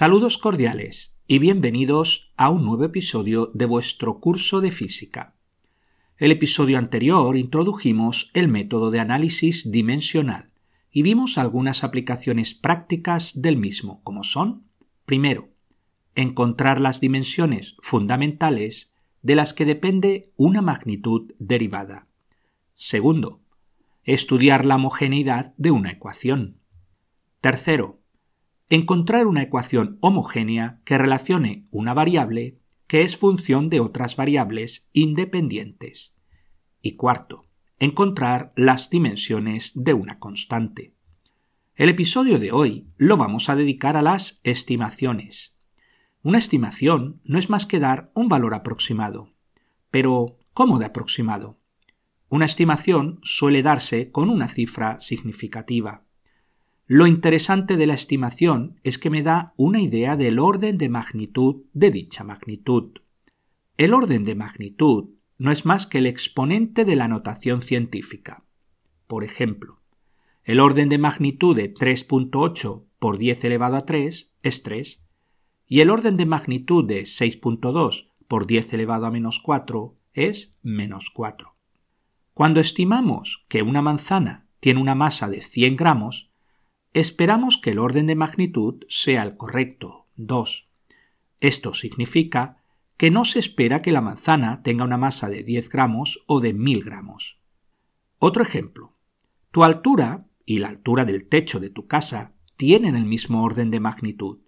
Saludos cordiales y bienvenidos a un nuevo episodio de vuestro curso de física. El episodio anterior introdujimos el método de análisis dimensional y vimos algunas aplicaciones prácticas del mismo, como son, primero, encontrar las dimensiones fundamentales de las que depende una magnitud derivada. Segundo, estudiar la homogeneidad de una ecuación. Tercero, encontrar una ecuación homogénea que relacione una variable que es función de otras variables independientes. Y cuarto, encontrar las dimensiones de una constante. El episodio de hoy lo vamos a dedicar a las estimaciones. Una estimación no es más que dar un valor aproximado. Pero, ¿cómo de aproximado? Una estimación suele darse con una cifra significativa. Lo interesante de la estimación es que me da una idea del orden de magnitud de dicha magnitud. El orden de magnitud no es más que el exponente de la notación científica. Por ejemplo, el orden de magnitud de 3.8 por 10 elevado a 3 es 3, y el orden de magnitud de 6.2 por 10 elevado a menos 4 es menos 4. Cuando estimamos que una manzana tiene una masa de 100 gramos, esperamos que el orden de magnitud sea el correcto, 2. Esto significa que no se espera que la manzana tenga una masa de 10 gramos o de 1000 gramos. Otro ejemplo. Tu altura y la altura del techo de tu casa tienen el mismo orden de magnitud.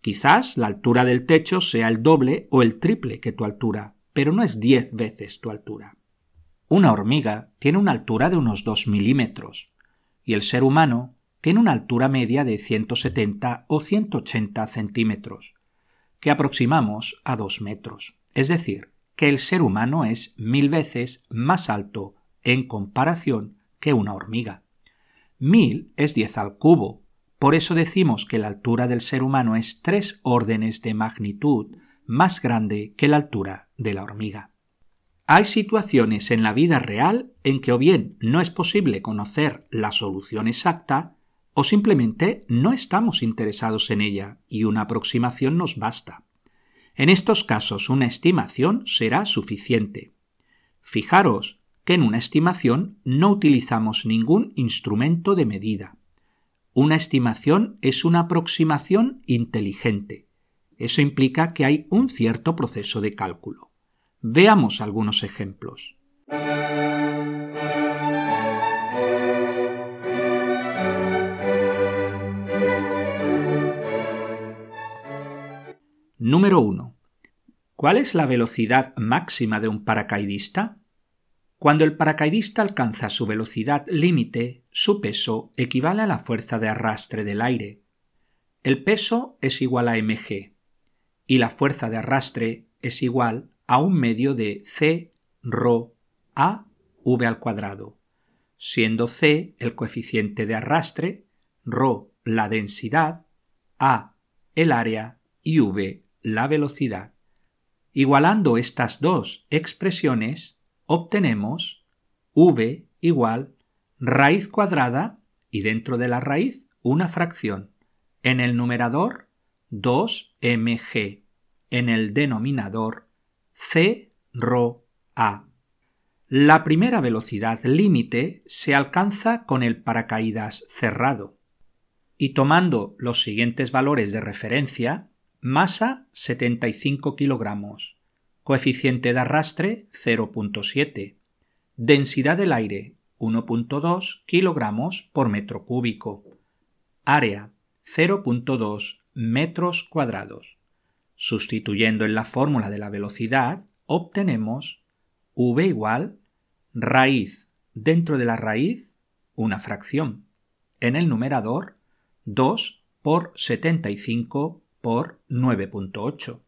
Quizás la altura del techo sea el doble o el triple que tu altura, pero no es 10 veces tu altura. Una hormiga tiene una altura de unos 2 milímetros y el ser humano tiene una altura media de 170 o 180 centímetros, que aproximamos a 2 metros. Es decir, que el ser humano es mil veces más alto en comparación que una hormiga. Mil es 10 al cubo, por eso decimos que la altura del ser humano es tres órdenes de magnitud más grande que la altura de la hormiga. Hay situaciones en la vida real en que o bien no es posible conocer la solución exacta, o simplemente no estamos interesados en ella y una aproximación nos basta. En estos casos una estimación será suficiente. Fijaros que en una estimación no utilizamos ningún instrumento de medida. Una estimación es una aproximación inteligente. Eso implica que hay un cierto proceso de cálculo. Veamos algunos ejemplos. Número 1. ¿Cuál es la velocidad máxima de un paracaidista? Cuando el paracaidista alcanza su velocidad límite, su peso equivale a la fuerza de arrastre del aire. El peso es igual a mg y la fuerza de arrastre es igual a un medio de c rho a v al cuadrado, siendo c el coeficiente de arrastre, rho la densidad, a el área y v la velocidad. Igualando estas dos expresiones, obtenemos v igual raíz cuadrada y dentro de la raíz una fracción. En el numerador 2mg. En el denominador c rho a. La primera velocidad límite se alcanza con el paracaídas cerrado. Y tomando los siguientes valores de referencia, Masa 75 kilogramos. Coeficiente de arrastre 0.7. Densidad del aire 1.2 kilogramos por metro cúbico. Área 0.2 metros cuadrados. Sustituyendo en la fórmula de la velocidad, obtenemos v igual raíz dentro de la raíz una fracción. En el numerador 2 por 75 por 9.8.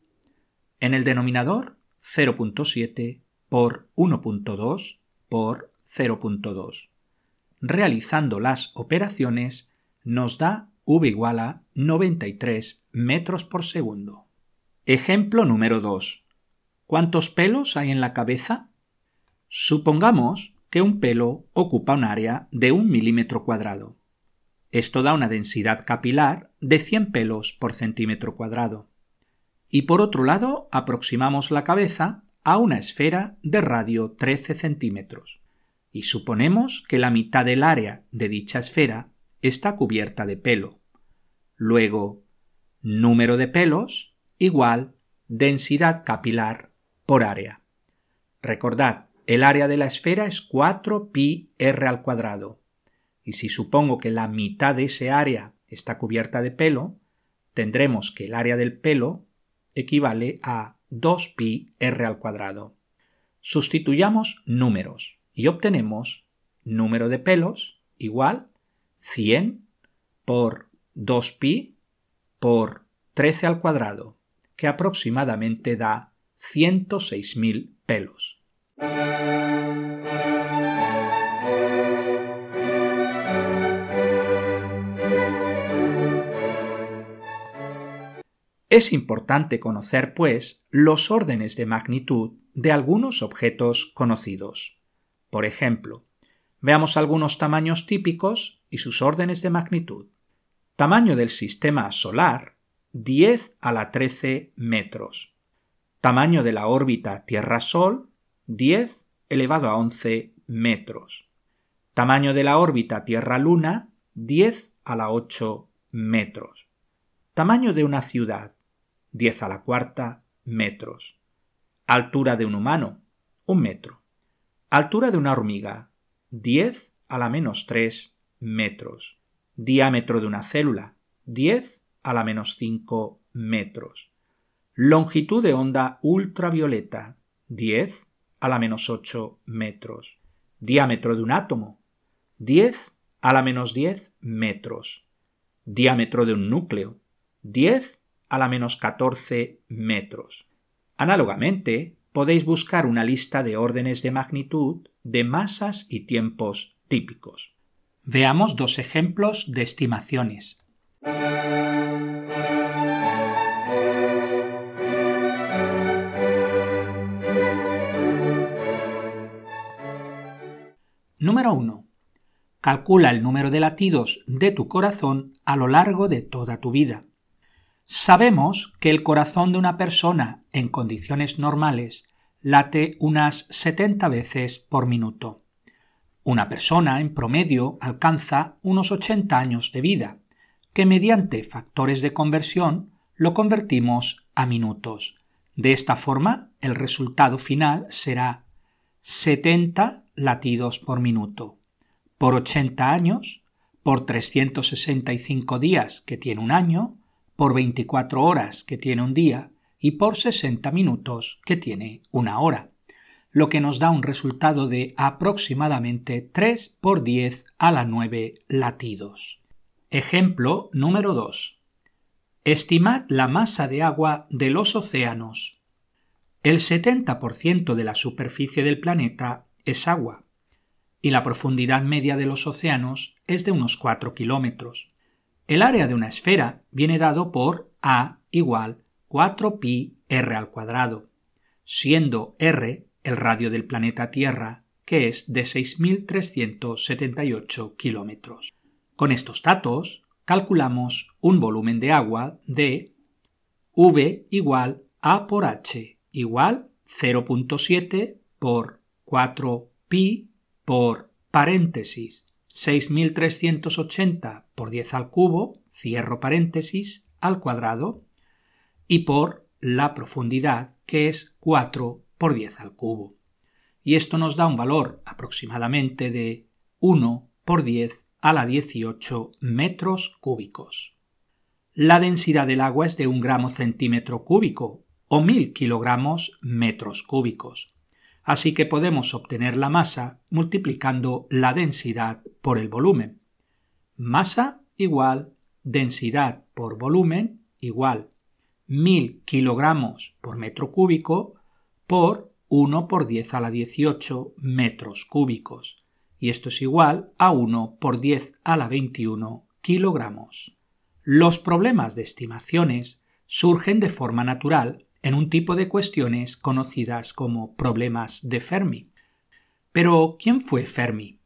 En el denominador 0.7 por 1.2 por 0.2. Realizando las operaciones nos da v igual a 93 metros por segundo. Ejemplo número 2. ¿Cuántos pelos hay en la cabeza? Supongamos que un pelo ocupa un área de un milímetro cuadrado. Esto da una densidad capilar de 100 pelos por centímetro cuadrado. Y por otro lado, aproximamos la cabeza a una esfera de radio 13 centímetros y suponemos que la mitad del área de dicha esfera está cubierta de pelo. Luego, número de pelos igual densidad capilar por área. Recordad, el área de la esfera es 4 pi r al cuadrado. Y si supongo que la mitad de ese área está cubierta de pelo, tendremos que el área del pelo equivale a 2 pi r al cuadrado. Sustituyamos números y obtenemos número de pelos igual 100 por 2pi por 13 al cuadrado, que aproximadamente da 106.000 pelos. Es importante conocer, pues, los órdenes de magnitud de algunos objetos conocidos. Por ejemplo, veamos algunos tamaños típicos y sus órdenes de magnitud. Tamaño del sistema solar 10 a la 13 metros. Tamaño de la órbita Tierra-Sol 10 elevado a 11 metros. Tamaño de la órbita Tierra-Luna 10 a la 8 metros. Tamaño de una ciudad 10 a la cuarta metros. Altura de un humano, un metro. Altura de una hormiga, 10 a la menos 3 metros. Diámetro de una célula, 10 a la menos 5 metros. Longitud de onda ultravioleta, 10 a la menos 8 metros. Diámetro de un átomo, 10 a la menos 10 metros. Diámetro de un núcleo, 10 a la menos 14 metros. Análogamente, podéis buscar una lista de órdenes de magnitud de masas y tiempos típicos. Veamos dos ejemplos de estimaciones. Número 1. Calcula el número de latidos de tu corazón a lo largo de toda tu vida. Sabemos que el corazón de una persona en condiciones normales late unas 70 veces por minuto. Una persona en promedio alcanza unos 80 años de vida, que mediante factores de conversión lo convertimos a minutos. De esta forma, el resultado final será 70 latidos por minuto. Por 80 años, por 365 días que tiene un año, por 24 horas que tiene un día y por 60 minutos que tiene una hora, lo que nos da un resultado de aproximadamente 3 por 10 a la 9 latidos. Ejemplo número 2. Estimad la masa de agua de los océanos. El 70% de la superficie del planeta es agua y la profundidad media de los océanos es de unos 4 kilómetros. El área de una esfera viene dado por A igual 4pi r al cuadrado, siendo r el radio del planeta Tierra, que es de 6.378 kilómetros. Con estos datos, calculamos un volumen de agua de V igual A por H igual 0.7 por 4pi por paréntesis 6380 por 10 al cubo, cierro paréntesis, al cuadrado, y por la profundidad, que es 4 por 10 al cubo. Y esto nos da un valor aproximadamente de 1 por 10 a la 18 metros cúbicos. La densidad del agua es de 1 gramo centímetro cúbico o 1000 kilogramos metros cúbicos así que podemos obtener la masa multiplicando la densidad por el volumen. Masa igual densidad por volumen igual 1000 kilogramos por metro cúbico por 1 por 10 a la 18 metros cúbicos. Y esto es igual a 1 por 10 a la 21 kilogramos. Los problemas de estimaciones surgen de forma natural en un tipo de cuestiones conocidas como problemas de Fermi. Pero, ¿quién fue Fermi?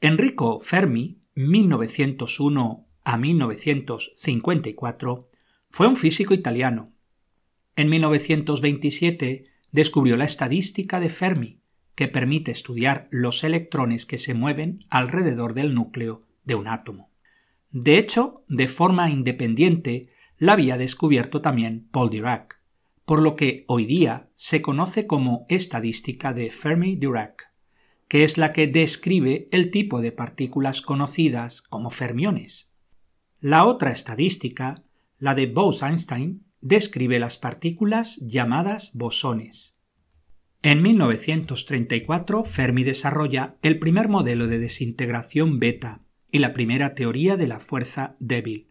Enrico Fermi, 1901 a 1954, fue un físico italiano. En 1927 descubrió la estadística de Fermi, que permite estudiar los electrones que se mueven alrededor del núcleo de un átomo. De hecho, de forma independiente, la había descubierto también Paul Dirac, por lo que hoy día se conoce como estadística de Fermi-Dirac, que es la que describe el tipo de partículas conocidas como fermiones. La otra estadística, la de Bose-Einstein, describe las partículas llamadas bosones. En 1934, Fermi desarrolla el primer modelo de desintegración beta y la primera teoría de la fuerza débil,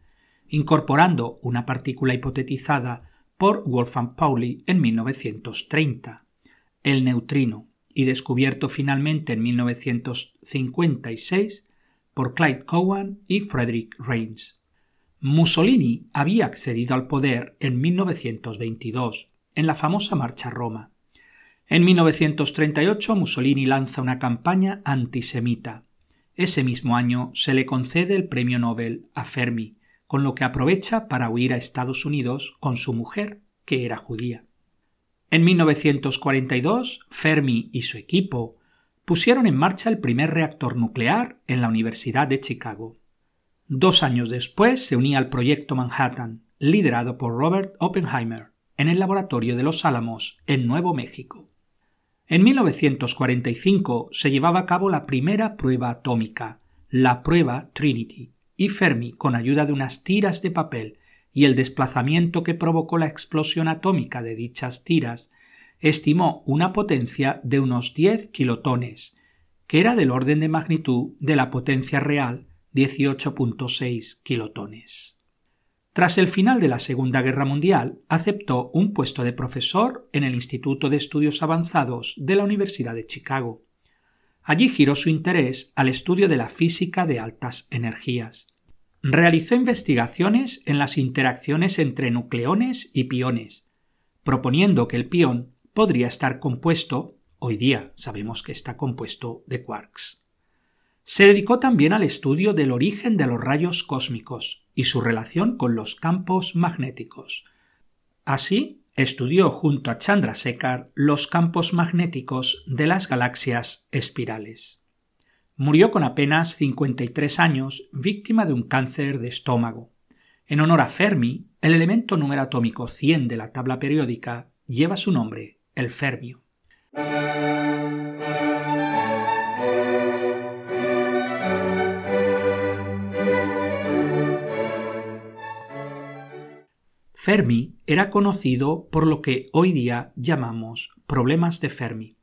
incorporando una partícula hipotetizada por Wolfgang Pauli en 1930, el neutrino, y descubierto finalmente en 1956 por Clyde Cowan y Frederick Reines. Mussolini había accedido al poder en 1922, en la famosa Marcha Roma, en 1938 Mussolini lanza una campaña antisemita. Ese mismo año se le concede el premio Nobel a Fermi, con lo que aprovecha para huir a Estados Unidos con su mujer, que era judía. En 1942, Fermi y su equipo pusieron en marcha el primer reactor nuclear en la Universidad de Chicago. Dos años después se unía al proyecto Manhattan, liderado por Robert Oppenheimer, en el laboratorio de Los Álamos, en Nuevo México. En 1945 se llevaba a cabo la primera prueba atómica, la prueba Trinity, y Fermi, con ayuda de unas tiras de papel y el desplazamiento que provocó la explosión atómica de dichas tiras, estimó una potencia de unos 10 kilotones, que era del orden de magnitud de la potencia real 18.6 kilotones. Tras el final de la Segunda Guerra Mundial, aceptó un puesto de profesor en el Instituto de Estudios Avanzados de la Universidad de Chicago. Allí giró su interés al estudio de la física de altas energías. Realizó investigaciones en las interacciones entre nucleones y piones, proponiendo que el pión podría estar compuesto, hoy día sabemos que está compuesto de quarks. Se dedicó también al estudio del origen de los rayos cósmicos y su relación con los campos magnéticos. Así, estudió junto a Chandrasekhar los campos magnéticos de las galaxias espirales. Murió con apenas 53 años, víctima de un cáncer de estómago. En honor a Fermi, el elemento número atómico 100 de la tabla periódica lleva su nombre, el fermio. Fermi era conocido por lo que hoy día llamamos problemas de Fermi.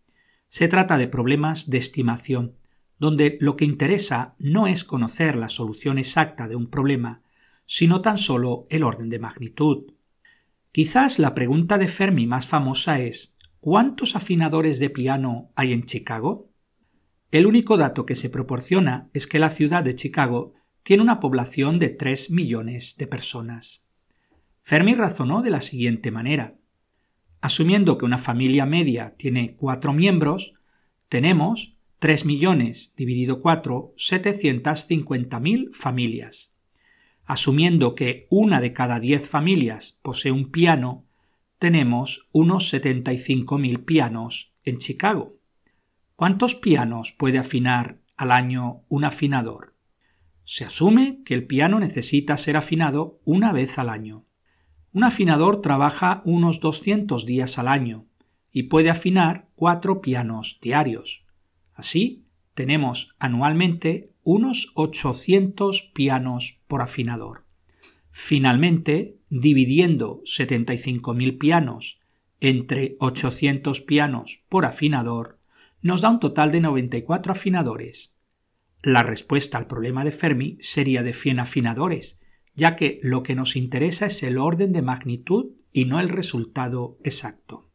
Se trata de problemas de estimación, donde lo que interesa no es conocer la solución exacta de un problema, sino tan solo el orden de magnitud. Quizás la pregunta de Fermi más famosa es ¿cuántos afinadores de piano hay en Chicago? El único dato que se proporciona es que la ciudad de Chicago tiene una población de 3 millones de personas. Fermi razonó de la siguiente manera. Asumiendo que una familia media tiene cuatro miembros, tenemos 3 millones dividido 4, 750.000 familias. Asumiendo que una de cada 10 familias posee un piano, tenemos unos 75.000 pianos en Chicago. ¿Cuántos pianos puede afinar al año un afinador? Se asume que el piano necesita ser afinado una vez al año. Un afinador trabaja unos 200 días al año y puede afinar cuatro pianos diarios. Así, tenemos anualmente unos 800 pianos por afinador. Finalmente, dividiendo 75.000 pianos entre 800 pianos por afinador, nos da un total de 94 afinadores. La respuesta al problema de Fermi sería de 100 afinadores, ya que lo que nos interesa es el orden de magnitud y no el resultado exacto.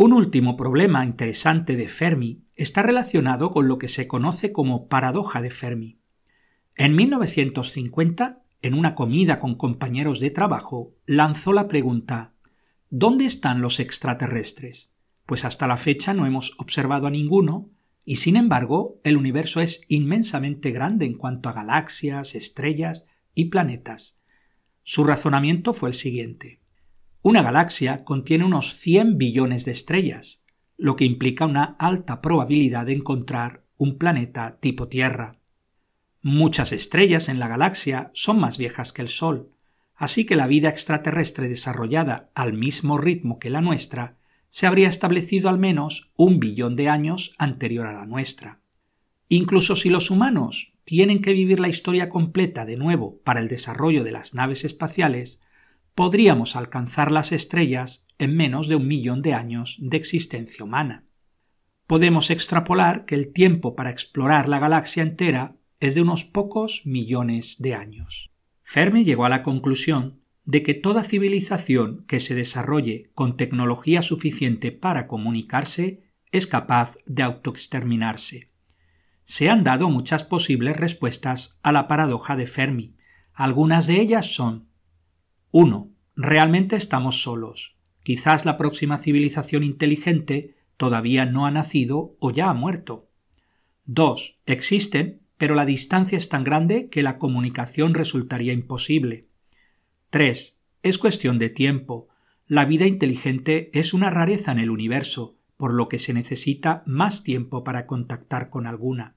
Un último problema interesante de Fermi está relacionado con lo que se conoce como paradoja de Fermi. En 1950, en una comida con compañeros de trabajo, lanzó la pregunta ¿Dónde están los extraterrestres? Pues hasta la fecha no hemos observado a ninguno, y sin embargo el universo es inmensamente grande en cuanto a galaxias, estrellas y planetas. Su razonamiento fue el siguiente. Una galaxia contiene unos 100 billones de estrellas, lo que implica una alta probabilidad de encontrar un planeta tipo Tierra. Muchas estrellas en la galaxia son más viejas que el Sol, así que la vida extraterrestre desarrollada al mismo ritmo que la nuestra se habría establecido al menos un billón de años anterior a la nuestra. Incluso si los humanos tienen que vivir la historia completa de nuevo para el desarrollo de las naves espaciales, podríamos alcanzar las estrellas en menos de un millón de años de existencia humana. Podemos extrapolar que el tiempo para explorar la galaxia entera es de unos pocos millones de años. Fermi llegó a la conclusión de que toda civilización que se desarrolle con tecnología suficiente para comunicarse es capaz de autoexterminarse. Se han dado muchas posibles respuestas a la paradoja de Fermi. Algunas de ellas son 1. Realmente estamos solos. Quizás la próxima civilización inteligente todavía no ha nacido o ya ha muerto. 2. Existen, pero la distancia es tan grande que la comunicación resultaría imposible. 3. Es cuestión de tiempo. La vida inteligente es una rareza en el universo, por lo que se necesita más tiempo para contactar con alguna.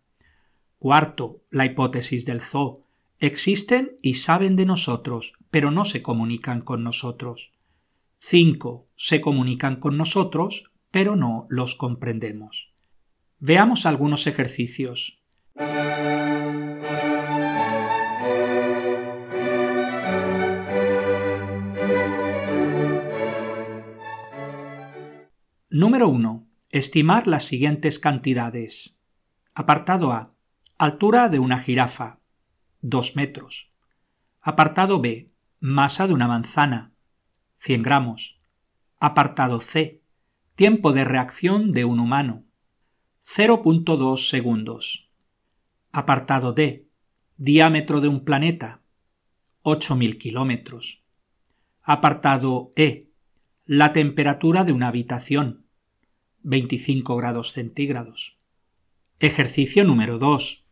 Cuarto, la hipótesis del zoo. Existen y saben de nosotros, pero no se comunican con nosotros. 5. Se comunican con nosotros, pero no los comprendemos. Veamos algunos ejercicios. Número 1. Estimar las siguientes cantidades. Apartado A. Altura de una jirafa. 2 metros. Apartado B. Masa de una manzana. 100 gramos. Apartado C. Tiempo de reacción de un humano. 0.2 segundos. Apartado D. Diámetro de un planeta. 8.000 kilómetros. Apartado E. La temperatura de una habitación. 25 grados centígrados. Ejercicio número 2.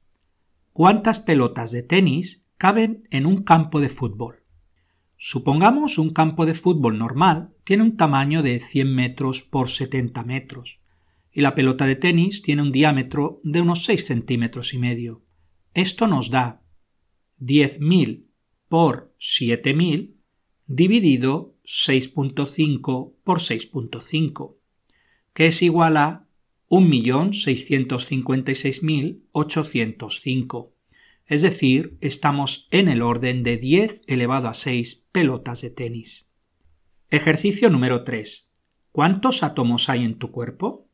¿Cuántas pelotas de tenis caben en un campo de fútbol? Supongamos un campo de fútbol normal tiene un tamaño de 100 metros por 70 metros y la pelota de tenis tiene un diámetro de unos 6 centímetros y medio. Esto nos da 10.000 por 7.000 dividido 6.5 por 6.5 que es igual a 1.656.805. Es decir, estamos en el orden de 10 elevado a 6 pelotas de tenis. Ejercicio número 3. ¿Cuántos átomos hay en tu cuerpo?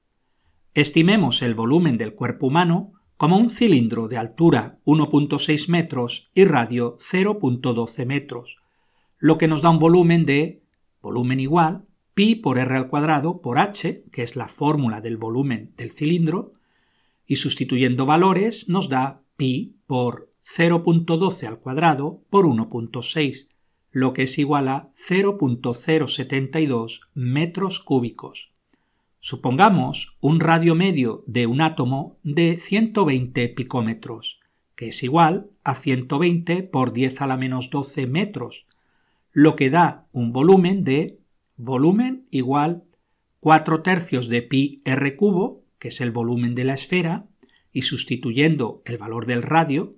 Estimemos el volumen del cuerpo humano como un cilindro de altura 1.6 metros y radio 0.12 metros, lo que nos da un volumen de volumen igual pi por r al cuadrado por h, que es la fórmula del volumen del cilindro, y sustituyendo valores nos da pi por 0.12 al cuadrado por 1.6, lo que es igual a 0.072 metros cúbicos. Supongamos un radio medio de un átomo de 120 picómetros, que es igual a 120 por 10 a la menos 12 metros, lo que da un volumen de volumen igual 4 tercios de pi r cubo, que es el volumen de la esfera, y sustituyendo el valor del radio,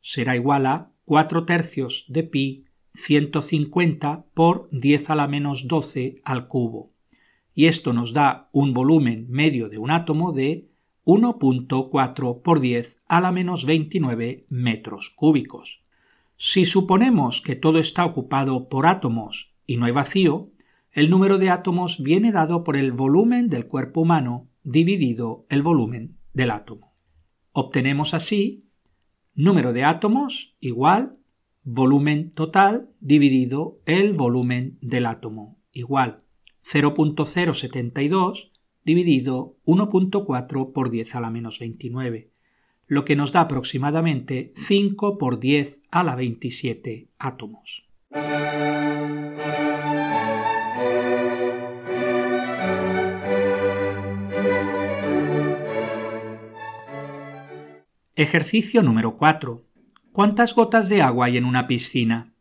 será igual a 4 tercios de pi 150 por 10 a la menos 12 al cubo. Y esto nos da un volumen medio de un átomo de 1.4 por 10 a la menos 29 metros cúbicos. Si suponemos que todo está ocupado por átomos y no hay vacío, el número de átomos viene dado por el volumen del cuerpo humano dividido el volumen del átomo. Obtenemos así número de átomos igual volumen total dividido el volumen del átomo igual 0.072 dividido 1.4 por 10 a la menos 29. lo que nos da aproximadamente 5 por 10 a la 27 átomos. Ejercicio número 4. ¿Cuántas gotas de agua hay en una piscina?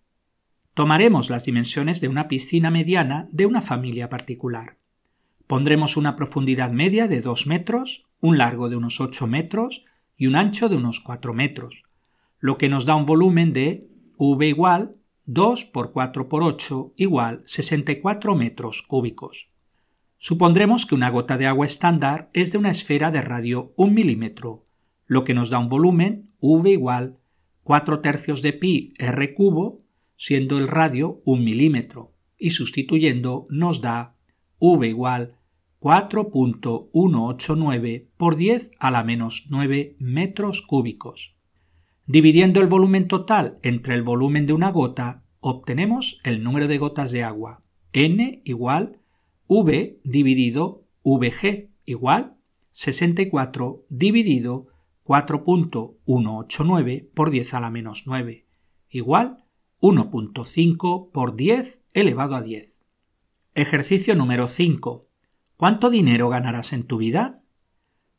Tomaremos las dimensiones de una piscina mediana de una familia particular. Pondremos una profundidad media de 2 metros, un largo de unos 8 metros y un ancho de unos 4 metros, lo que nos da un volumen de V igual 2 por 4 por 8 igual 64 metros cúbicos. Supondremos que una gota de agua estándar es de una esfera de radio 1 milímetro, lo que nos da un volumen V igual 4 tercios de pi r cubo, siendo el radio 1 milímetro, y sustituyendo nos da V igual 4.189 por 10 a la menos 9 metros cúbicos. Dividiendo el volumen total entre el volumen de una gota, obtenemos el número de gotas de agua, n igual v dividido vg igual 64 dividido 4.189 por 10 a la menos 9 igual 1.5 por 10 elevado a 10. Ejercicio número 5. ¿Cuánto dinero ganarás en tu vida?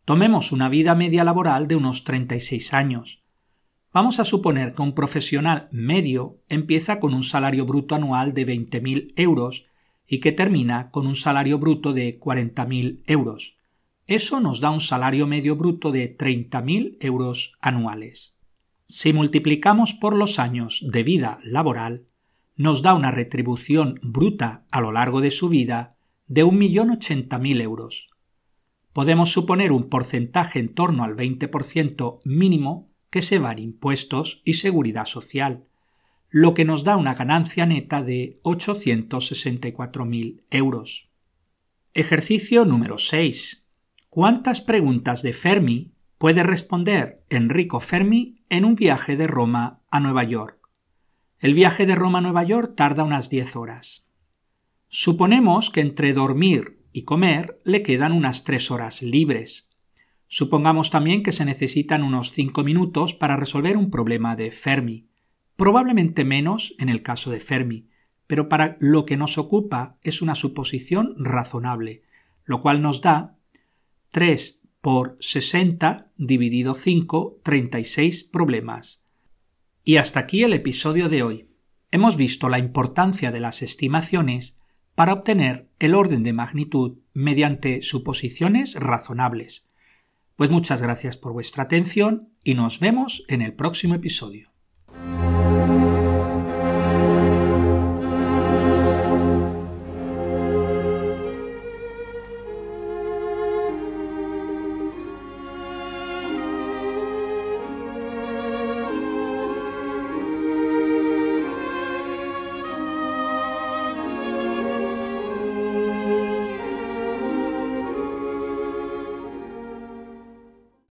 Tomemos una vida media laboral de unos 36 años. Vamos a suponer que un profesional medio empieza con un salario bruto anual de 20.000 euros y que termina con un salario bruto de 40.000 euros. Eso nos da un salario medio bruto de 30.000 euros anuales. Si multiplicamos por los años de vida laboral, nos da una retribución bruta a lo largo de su vida de 1.080.000 euros. Podemos suponer un porcentaje en torno al 20% mínimo que se va en impuestos y seguridad social, lo que nos da una ganancia neta de 864.000 euros. Ejercicio número 6. ¿Cuántas preguntas de Fermi puede responder Enrico Fermi en un viaje de Roma a Nueva York? El viaje de Roma a Nueva York tarda unas 10 horas. Suponemos que entre dormir y comer le quedan unas tres horas libres. Supongamos también que se necesitan unos cinco minutos para resolver un problema de Fermi. Probablemente menos en el caso de Fermi, pero para lo que nos ocupa es una suposición razonable, lo cual nos da 3 por 60 dividido 5, 36 problemas. Y hasta aquí el episodio de hoy. Hemos visto la importancia de las estimaciones para obtener el orden de magnitud mediante suposiciones razonables. Pues muchas gracias por vuestra atención y nos vemos en el próximo episodio.